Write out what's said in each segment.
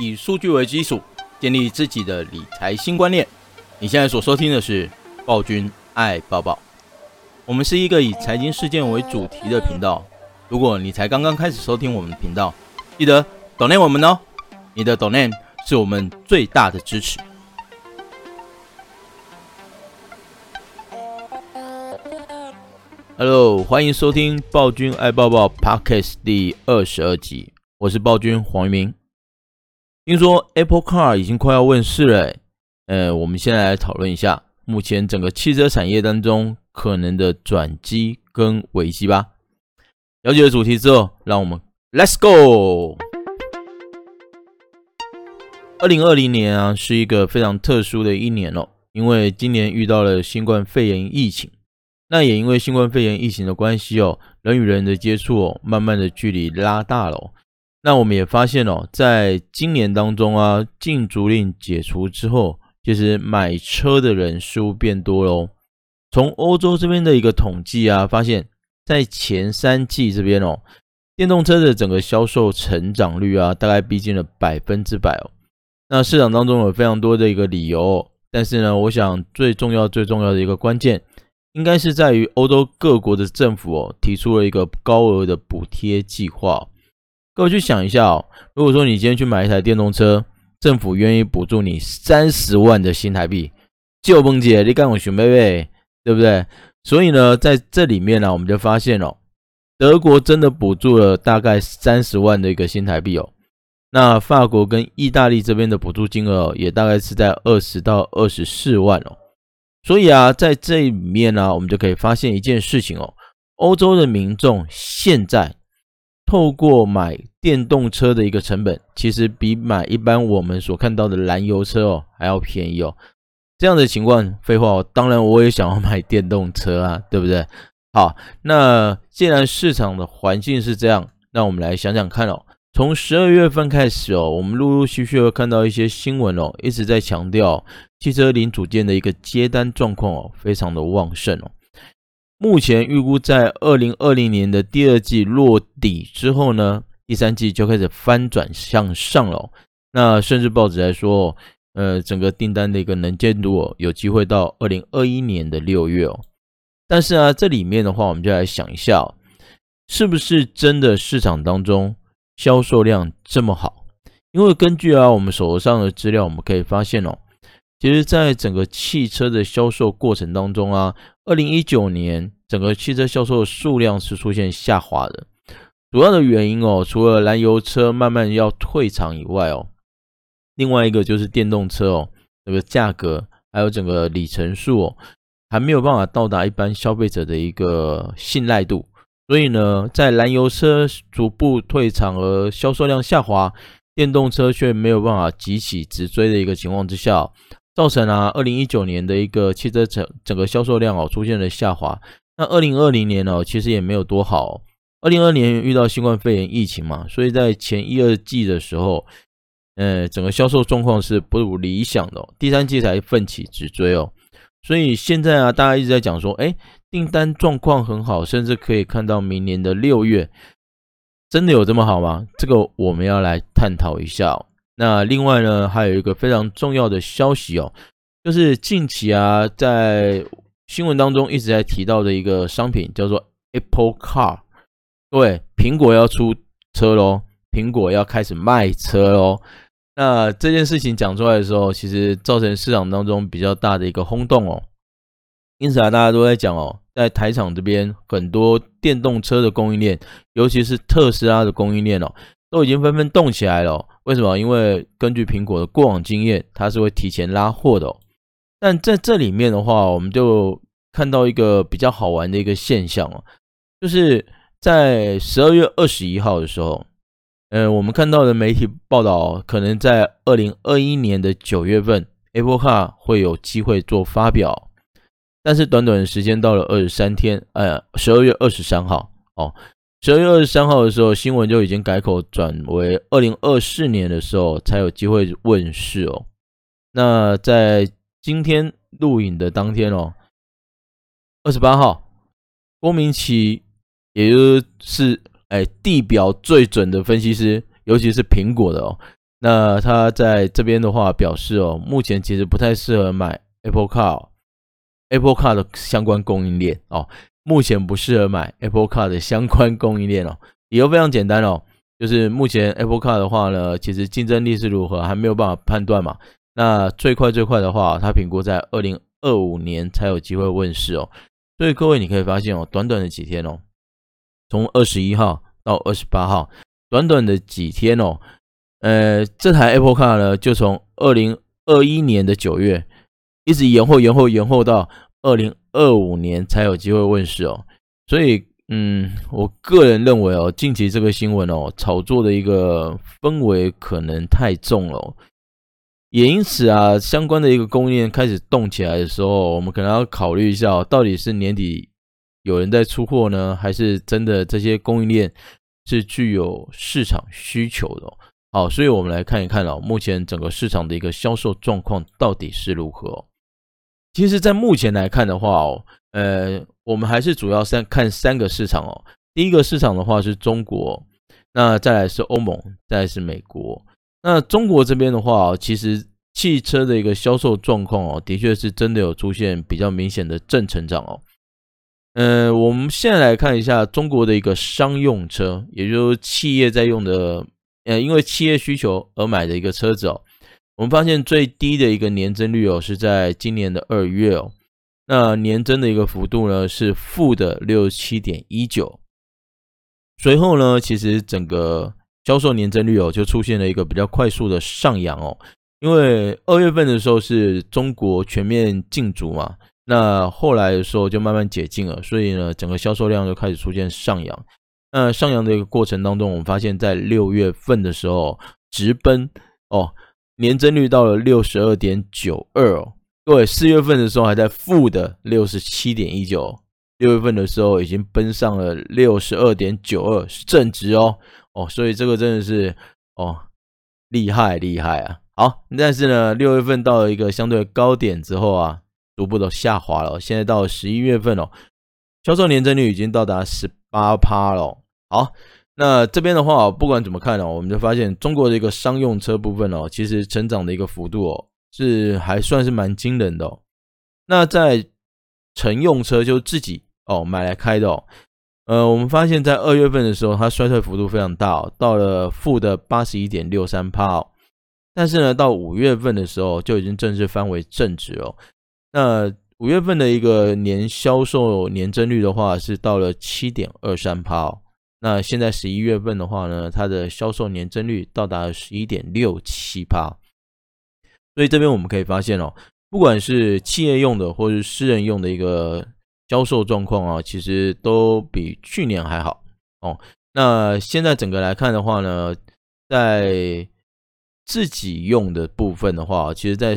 以数据为基础，建立自己的理财新观念。你现在所收听的是暴君爱抱抱。我们是一个以财经事件为主题的频道。如果你才刚刚开始收听我们的频道，记得 donate 我们哦，你的 donate 是我们最大的支持。Hello，欢迎收听暴君爱抱抱 Podcast 第二十二集，我是暴君黄一鸣。听说 Apple Car 已经快要问世了，呃，我们现在来讨论一下目前整个汽车产业当中可能的转机跟危机吧。了解了主题之后，让我们 Let's go。二零二零年啊，是一个非常特殊的一年哦，因为今年遇到了新冠肺炎疫情。那也因为新冠肺炎疫情的关系哦，人与人的接触哦，慢慢的距离拉大了。那我们也发现哦，在今年当中啊，禁足令解除之后，其实买车的人数变多喽。从欧洲这边的一个统计啊，发现，在前三季这边哦，电动车的整个销售成长率啊，大概逼近了百分之百哦。那市场当中有非常多的一个理由，但是呢，我想最重要最重要的一个关键。应该是在于欧洲各国的政府哦，提出了一个高额的补贴计划。各位去想一下哦，如果说你今天去买一台电动车，政府愿意补助你三十万的新台币，就蹦姐，你干我熊妹妹，对不对？所以呢，在这里面呢，我们就发现哦，德国真的补助了大概三十万的一个新台币哦。那法国跟意大利这边的补助金额也大概是在二十到二十四万哦。所以啊，在这里面呢，我们就可以发现一件事情哦，欧洲的民众现在透过买电动车的一个成本，其实比买一般我们所看到的燃油车哦还要便宜哦。这样的情况，废话哦，当然我也想要买电动车啊，对不对？好，那既然市场的环境是这样，那我们来想想看哦。从十二月份开始哦，我们陆陆续续会看到一些新闻哦，一直在强调汽车零组件的一个接单状况哦，非常的旺盛哦。目前预估在二零二零年的第二季落底之后呢，第三季就开始翻转向上了。那甚至报纸来说，呃，整个订单的一个能见度哦，有机会到二零二一年的六月哦。但是啊，这里面的话，我们就来想一下哦，是不是真的市场当中，销售量这么好，因为根据啊我们手上的资料，我们可以发现哦，其实在整个汽车的销售过程当中啊，二零一九年整个汽车销售的数量是出现下滑的，主要的原因哦，除了燃油车慢慢要退场以外哦，另外一个就是电动车哦，这个价格还有整个里程数哦，还没有办法到达一般消费者的一个信赖度。所以呢，在燃油车逐步退场而销售量下滑，电动车却没有办法急起直追的一个情况之下，造成啊，二零一九年的一个汽车整整个销售量哦出现了下滑。那二零二零年哦，其实也没有多好。二零二年遇到新冠肺炎疫情嘛，所以在前一二季的时候，呃，整个销售状况是不如理想的，第三季才奋起直追哦。所以现在啊，大家一直在讲说，哎。订单状况很好，甚至可以看到明年的六月，真的有这么好吗？这个我们要来探讨一下哦。那另外呢，还有一个非常重要的消息哦，就是近期啊，在新闻当中一直在提到的一个商品叫做 Apple Car，对，苹果要出车喽，苹果要开始卖车喽。那这件事情讲出来的时候，其实造成市场当中比较大的一个轰动哦。因此啊，大家都在讲哦，在台厂这边很多电动车的供应链，尤其是特斯拉的供应链哦，都已经纷纷动起来了。为什么？因为根据苹果的过往经验，它是会提前拉货的。但在这里面的话，我们就看到一个比较好玩的一个现象哦，就是在十二月二十一号的时候，嗯，我们看到的媒体报道，可能在二零二一年的九月份，Apple Car 会有机会做发表。但是短短的时间到了二十三天，呃，十二月二十三号，哦，十二月二十三号的时候，新闻就已经改口转为二零二四年的时候才有机会问世哦。那在今天录影的当天哦，二十八号，郭明錤，也就是哎地表最准的分析师，尤其是苹果的哦，那他在这边的话表示哦，目前其实不太适合买 Apple Car，Apple Car 的相关供应链哦，目前不适合买 Apple Car 的相关供应链哦，理由非常简单哦，就是目前 Apple Car 的话呢，其实竞争力是如何还没有办法判断嘛。那最快最快的话，它评估在二零二五年才有机会问世哦。所以各位你可以发现哦，短短的几天哦，从二十一号到二十八号，短短的几天哦。呃，这台 Apple Car 呢，就从二零二一年的九月，一直延后、延后、延后到二零二五年才有机会问世哦。所以，嗯，我个人认为哦，近期这个新闻哦，炒作的一个氛围可能太重了哦。也因此啊，相关的一个供应链开始动起来的时候，我们可能要考虑一下哦，到底是年底有人在出货呢，还是真的这些供应链是具有市场需求的哦？好，所以我们来看一看哦，目前整个市场的一个销售状况到底是如何？其实，在目前来看的话哦，呃，我们还是主要三看三个市场哦。第一个市场的话是中国，那再来是欧盟，再来是美国。那中国这边的话，其实汽车的一个销售状况哦，的确是真的有出现比较明显的正成长哦。呃，我们现在来看一下中国的一个商用车，也就是企业在用的。呃，因为企业需求而买的一个车子哦，我们发现最低的一个年增率哦，是在今年的二月哦，那年增的一个幅度呢是负的六十七点一九。随后呢，其实整个销售年增率哦就出现了一个比较快速的上扬哦，因为二月份的时候是中国全面禁足嘛，那后来的时候就慢慢解禁了，所以呢，整个销售量就开始出现上扬。那上扬的一个过程当中，我们发现，在六月份的时候，直奔哦，年增率到了六十二点九二哦。各位，四月份的时候还在负的六十七点一九，六月份的时候已经奔上了六十二点九二，是正值哦哦，所以这个真的是哦厉害厉害啊！好，但是呢，六月份到了一个相对高点之后啊，逐步都下滑了。现在到了十一月份哦，销售年增率已经到达十八趴了。好，那这边的话，不管怎么看呢，我们就发现中国的一个商用车部分哦，其实成长的一个幅度哦，是还算是蛮惊人的哦。那在乘用车，就自己哦买来开的哦，呃，我们发现在二月份的时候，它衰退幅度非常大哦，到了负的八十一点六三趴哦。但是呢，到五月份的时候，就已经正式翻为正值哦。那五月份的一个年销售年增率的话，是到了七点二三趴哦。那现在十一月份的话呢，它的销售年增率到达了十一点六七趴，所以这边我们可以发现哦，不管是企业用的或是私人用的一个销售状况啊，其实都比去年还好哦。那现在整个来看的话呢，在自己用的部分的话，其实在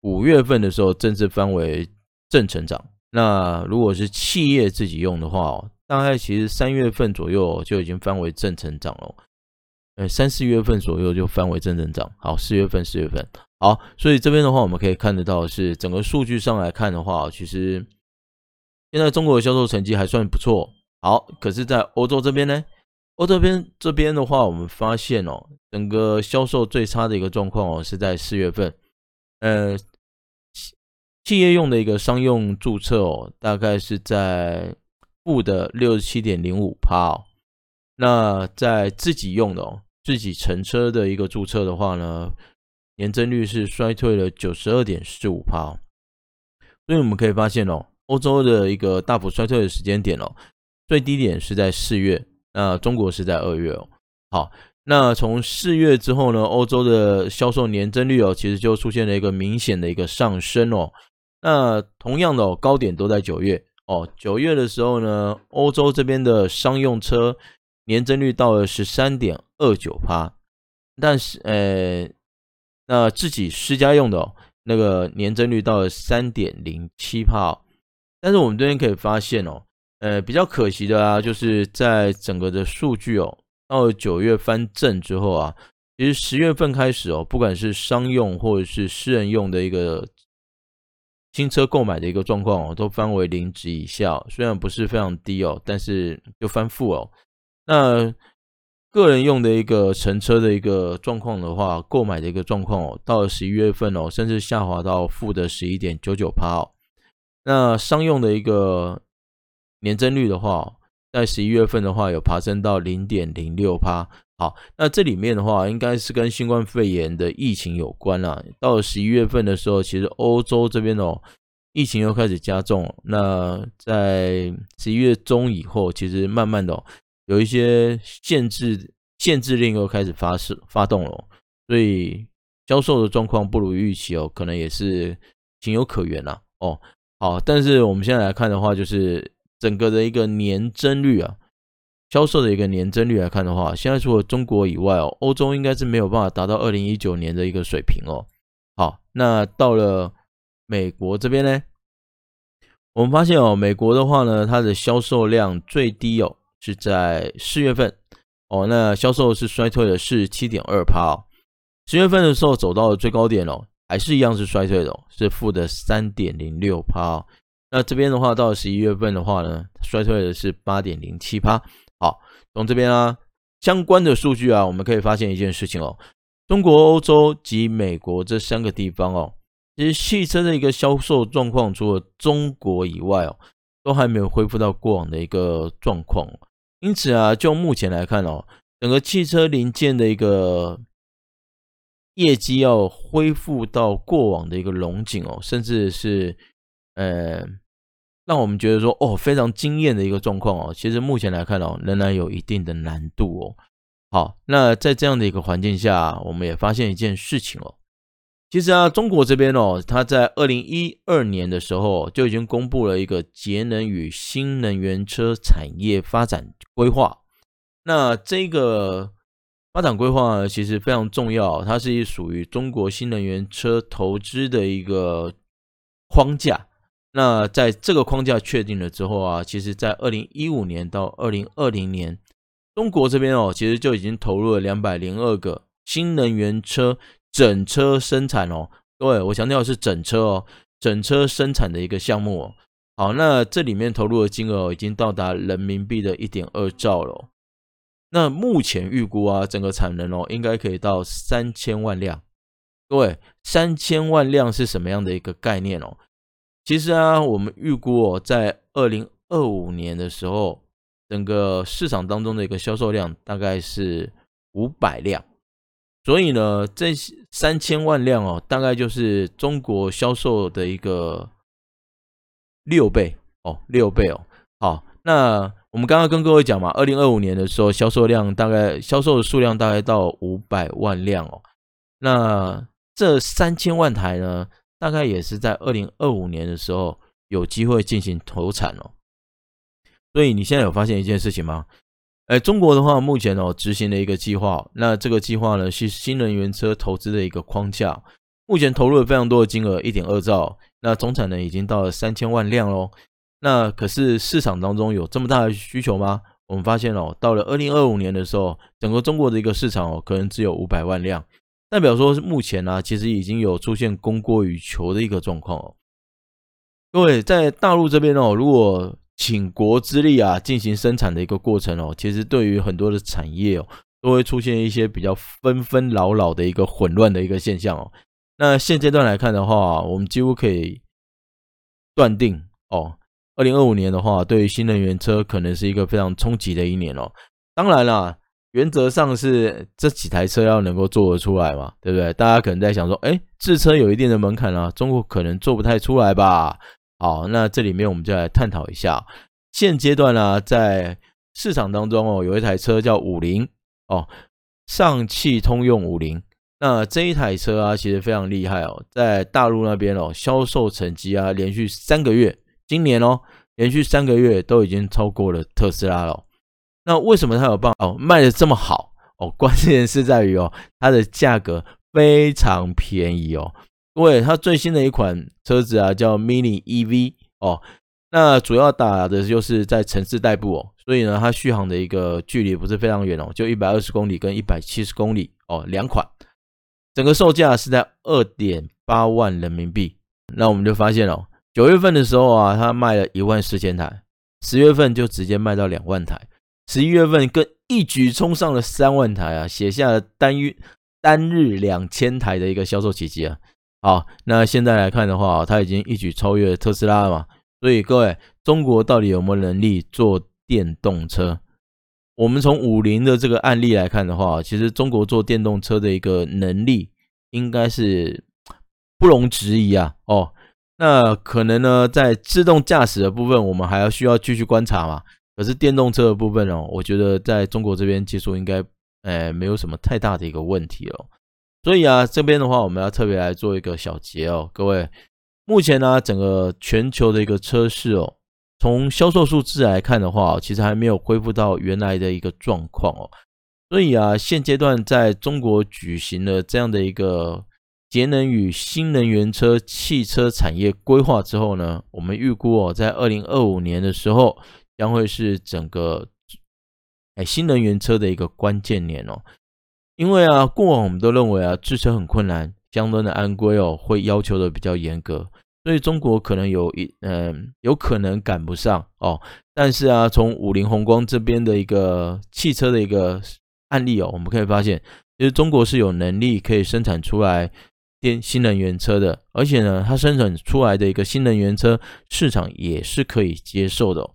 五月份的时候正式翻为正成长。那如果是企业自己用的话哦。大概其实三月份左右就已经翻为正成长了，呃，三四月份左右就翻为正成长。好，四月份，四月份，好，所以这边的话，我们可以看得到是整个数据上来看的话，其实现在中国的销售成绩还算不错。好，可是，在欧洲这边呢，欧洲边这边的话，我们发现哦，整个销售最差的一个状况哦，是在四月份，呃，企业用的一个商用注册哦，大概是在。负的六十七点零五趴哦，那在自己用的哦，自己乘车的一个注册的话呢，年增率是衰退了九十二点四五趴哦，所以我们可以发现哦，欧洲的一个大幅衰退的时间点哦，最低点是在四月，那中国是在二月哦。好，那从四月之后呢，欧洲的销售年增率哦，其实就出现了一个明显的一个上升哦。那同样的哦，高点都在九月。哦，九月的时候呢，欧洲这边的商用车年增率到了十三点二九趴，但是呃，那自己私家用的哦，那个年增率到了三点零七趴。但是我们这边可以发现哦，呃，比较可惜的啊，就是在整个的数据哦，到了九月翻正之后啊，其实十月份开始哦，不管是商用或者是私人用的一个。新车购买的一个状况哦，都翻为零值以下，虽然不是非常低哦，但是就翻负哦。那个人用的一个乘车的一个状况的话，购买的一个状况哦，到了十一月份哦，甚至下滑到负的十一点九九趴哦。那商用的一个年增率的话，在十一月份的话有爬升到零点零六趴。好，那这里面的话应该是跟新冠肺炎的疫情有关啦。到了十一月份的时候，其实欧洲这边哦，疫情又开始加重。那在十一月中以后，其实慢慢的哦。有一些限制限制令又开始发生发动了，所以销售的状况不如预期哦，可能也是情有可原啦。哦。好，但是我们现在来看的话，就是整个的一个年增率啊，销售的一个年增率来看的话，现在除了中国以外哦，欧洲应该是没有办法达到二零一九年的一个水平哦。好，那到了美国这边呢，我们发现哦，美国的话呢，它的销售量最低哦。是在四月份哦，那销售是衰退了四七点二趴哦。十月份的时候走到了最高点哦，还是一样是衰退的哦，是负的三点零六趴哦。那这边的话，到十一月份的话呢，衰退的是八点零七趴。从这边啊相关的数据啊，我们可以发现一件事情哦，中国、欧洲及美国这三个地方哦，其实汽车的一个销售状况，除了中国以外哦，都还没有恢复到过往的一个状况。因此啊，就目前来看哦，整个汽车零件的一个业绩要恢复到过往的一个龙景哦，甚至是呃，让我们觉得说哦，非常惊艳的一个状况哦。其实目前来看哦，仍然有一定的难度哦。好，那在这样的一个环境下，我们也发现一件事情哦。其实啊，中国这边哦，它在二零一二年的时候就已经公布了一个节能与新能源车产业发展规划。那这个发展规划，其实非常重要，它是属于中国新能源车投资的一个框架。那在这个框架确定了之后啊，其实在二零一五年到二零二零年，中国这边哦，其实就已经投入了两百零二个新能源车。整车生产哦，各位，我强调是整车哦，整车生产的一个项目哦。好，那这里面投入的金额已经到达人民币的一点二兆了。那目前预估啊，整个产能哦，应该可以到三千万辆。各位，三千万辆是什么样的一个概念哦？其实啊，我们预估哦，在二零二五年的时候，整个市场当中的一个销售量大概是五百辆。所以呢，这三千万辆哦，大概就是中国销售的一个六倍哦，六倍哦。好，那我们刚刚跟各位讲嘛，二零二五年的时候，销售量大概销售的数量大概到五百万辆哦。那这三千万台呢，大概也是在二零二五年的时候有机会进行投产哦。所以你现在有发现一件事情吗？哎，中国的话，目前哦执行了一个计划，那这个计划呢是新能源车投资的一个框架，目前投入了非常多的金额，一点二兆，那总产能已经到了三千万辆喽。那可是市场当中有这么大的需求吗？我们发现哦，到了二零二五年的时候，整个中国的一个市场哦，可能只有五百万辆，代表说目前呢，其实已经有出现供过于求的一个状况哦。各位在大陆这边哦，如果倾国之力啊，进行生产的一个过程哦，其实对于很多的产业哦，都会出现一些比较纷纷扰扰的一个混乱的一个现象哦。那现阶段来看的话，我们几乎可以断定哦，二零二五年的话，对于新能源车可能是一个非常冲击的一年哦。当然啦，原则上是这几台车要能够做得出来嘛，对不对？大家可能在想说，哎，制车有一定的门槛啊，中国可能做不太出来吧？好，那这里面我们就来探讨一下，现阶段呢、在市场当中哦，有一台车叫五菱哦，上汽通用五菱。那这一台车啊，其实非常厉害哦，在大陆那边哦，销售成绩啊，连续三个月，今年哦，连续三个月都已经超过了特斯拉了。那为什么它有办法哦卖的这么好哦？关键是在于哦，它的价格非常便宜哦。各位，它最新的一款车子啊，叫 Mini EV 哦，那主要打的就是在城市代步哦，所以呢，它续航的一个距离不是非常远哦，就一百二十公里跟一百七十公里哦，两款，整个售价是在二点八万人民币。那我们就发现哦，九月份的时候啊，它卖了一万四千台，十月份就直接卖到两万台，十一月份更一举冲上了三万台啊，写下了单月单日两千台的一个销售奇迹啊。好，那现在来看的话，它已经一举超越特斯拉了嘛。所以各位，中国到底有没有能力做电动车？我们从五菱的这个案例来看的话，其实中国做电动车的一个能力应该是不容置疑啊。哦，那可能呢，在自动驾驶的部分，我们还要需要继续观察嘛。可是电动车的部分哦，我觉得在中国这边技术应该，呃，没有什么太大的一个问题哦。所以啊，这边的话，我们要特别来做一个小结哦，各位。目前呢，整个全球的一个车市哦，从销售数字来看的话，其实还没有恢复到原来的一个状况哦。所以啊，现阶段在中国举行了这样的一个节能与新能源车汽车产业规划之后呢，我们预估哦，在二零二五年的时候，将会是整个哎新能源车的一个关键年哦。因为啊，过往我们都认为啊，制车很困难。相关的安规哦，会要求的比较严格，所以中国可能有一嗯，有可能赶不上哦。但是啊，从五菱宏光这边的一个汽车的一个案例哦，我们可以发现，其实中国是有能力可以生产出来电新能源车的，而且呢，它生产出来的一个新能源车市场也是可以接受的哦。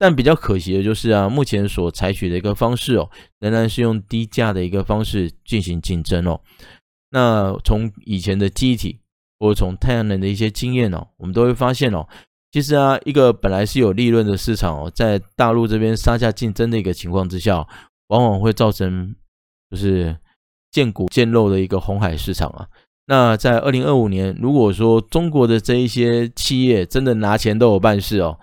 但比较可惜的就是啊，目前所采取的一个方式哦，仍然是用低价的一个方式进行竞争哦。那从以前的记忆体，或者从太阳能的一些经验哦，我们都会发现哦，其实啊，一个本来是有利润的市场哦，在大陆这边杀价竞争的一个情况之下，往往会造成就是见骨见肉的一个红海市场啊。那在二零二五年，如果说中国的这一些企业真的拿钱都有办事哦，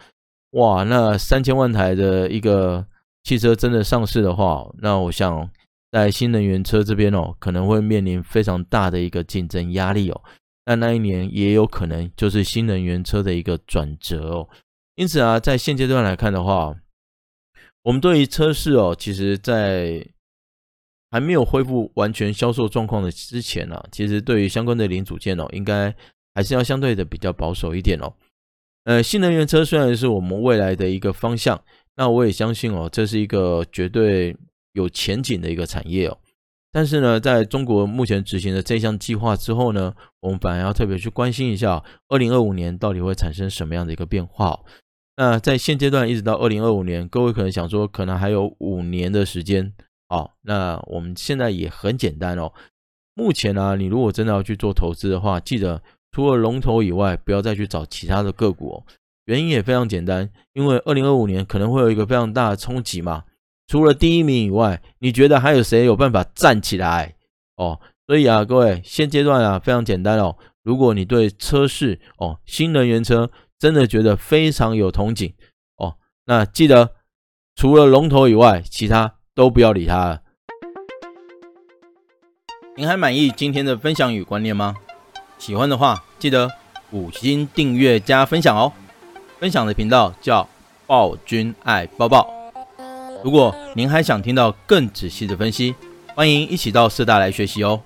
哇，那三千万台的一个汽车真的上市的话，那我想。在新能源车这边哦，可能会面临非常大的一个竞争压力哦。那那一年也有可能就是新能源车的一个转折哦。因此啊，在现阶段来看的话，我们对于车市哦，其实在还没有恢复完全销售状况的之前呢，其实对于相关的零组件哦，应该还是要相对的比较保守一点哦。呃，新能源车虽然是我们未来的一个方向，那我也相信哦，这是一个绝对。有前景的一个产业哦，但是呢，在中国目前执行的这项计划之后呢，我们反而要特别去关心一下，二零二五年到底会产生什么样的一个变化？那在现阶段一直到二零二五年，各位可能想说，可能还有五年的时间哦。那我们现在也很简单哦，目前呢，你如果真的要去做投资的话，记得除了龙头以外，不要再去找其他的个股哦。原因也非常简单，因为二零二五年可能会有一个非常大的冲击嘛。除了第一名以外，你觉得还有谁有办法站起来？哦，所以啊，各位，现阶段啊非常简单哦。如果你对车市哦，新能源车真的觉得非常有憧憬哦，那记得除了龙头以外，其他都不要理它了。您还满意今天的分享与观念吗？喜欢的话，记得五星订阅加分享哦。分享的频道叫暴君爱抱抱。如果您还想听到更仔细的分析，欢迎一起到社大来学习哦。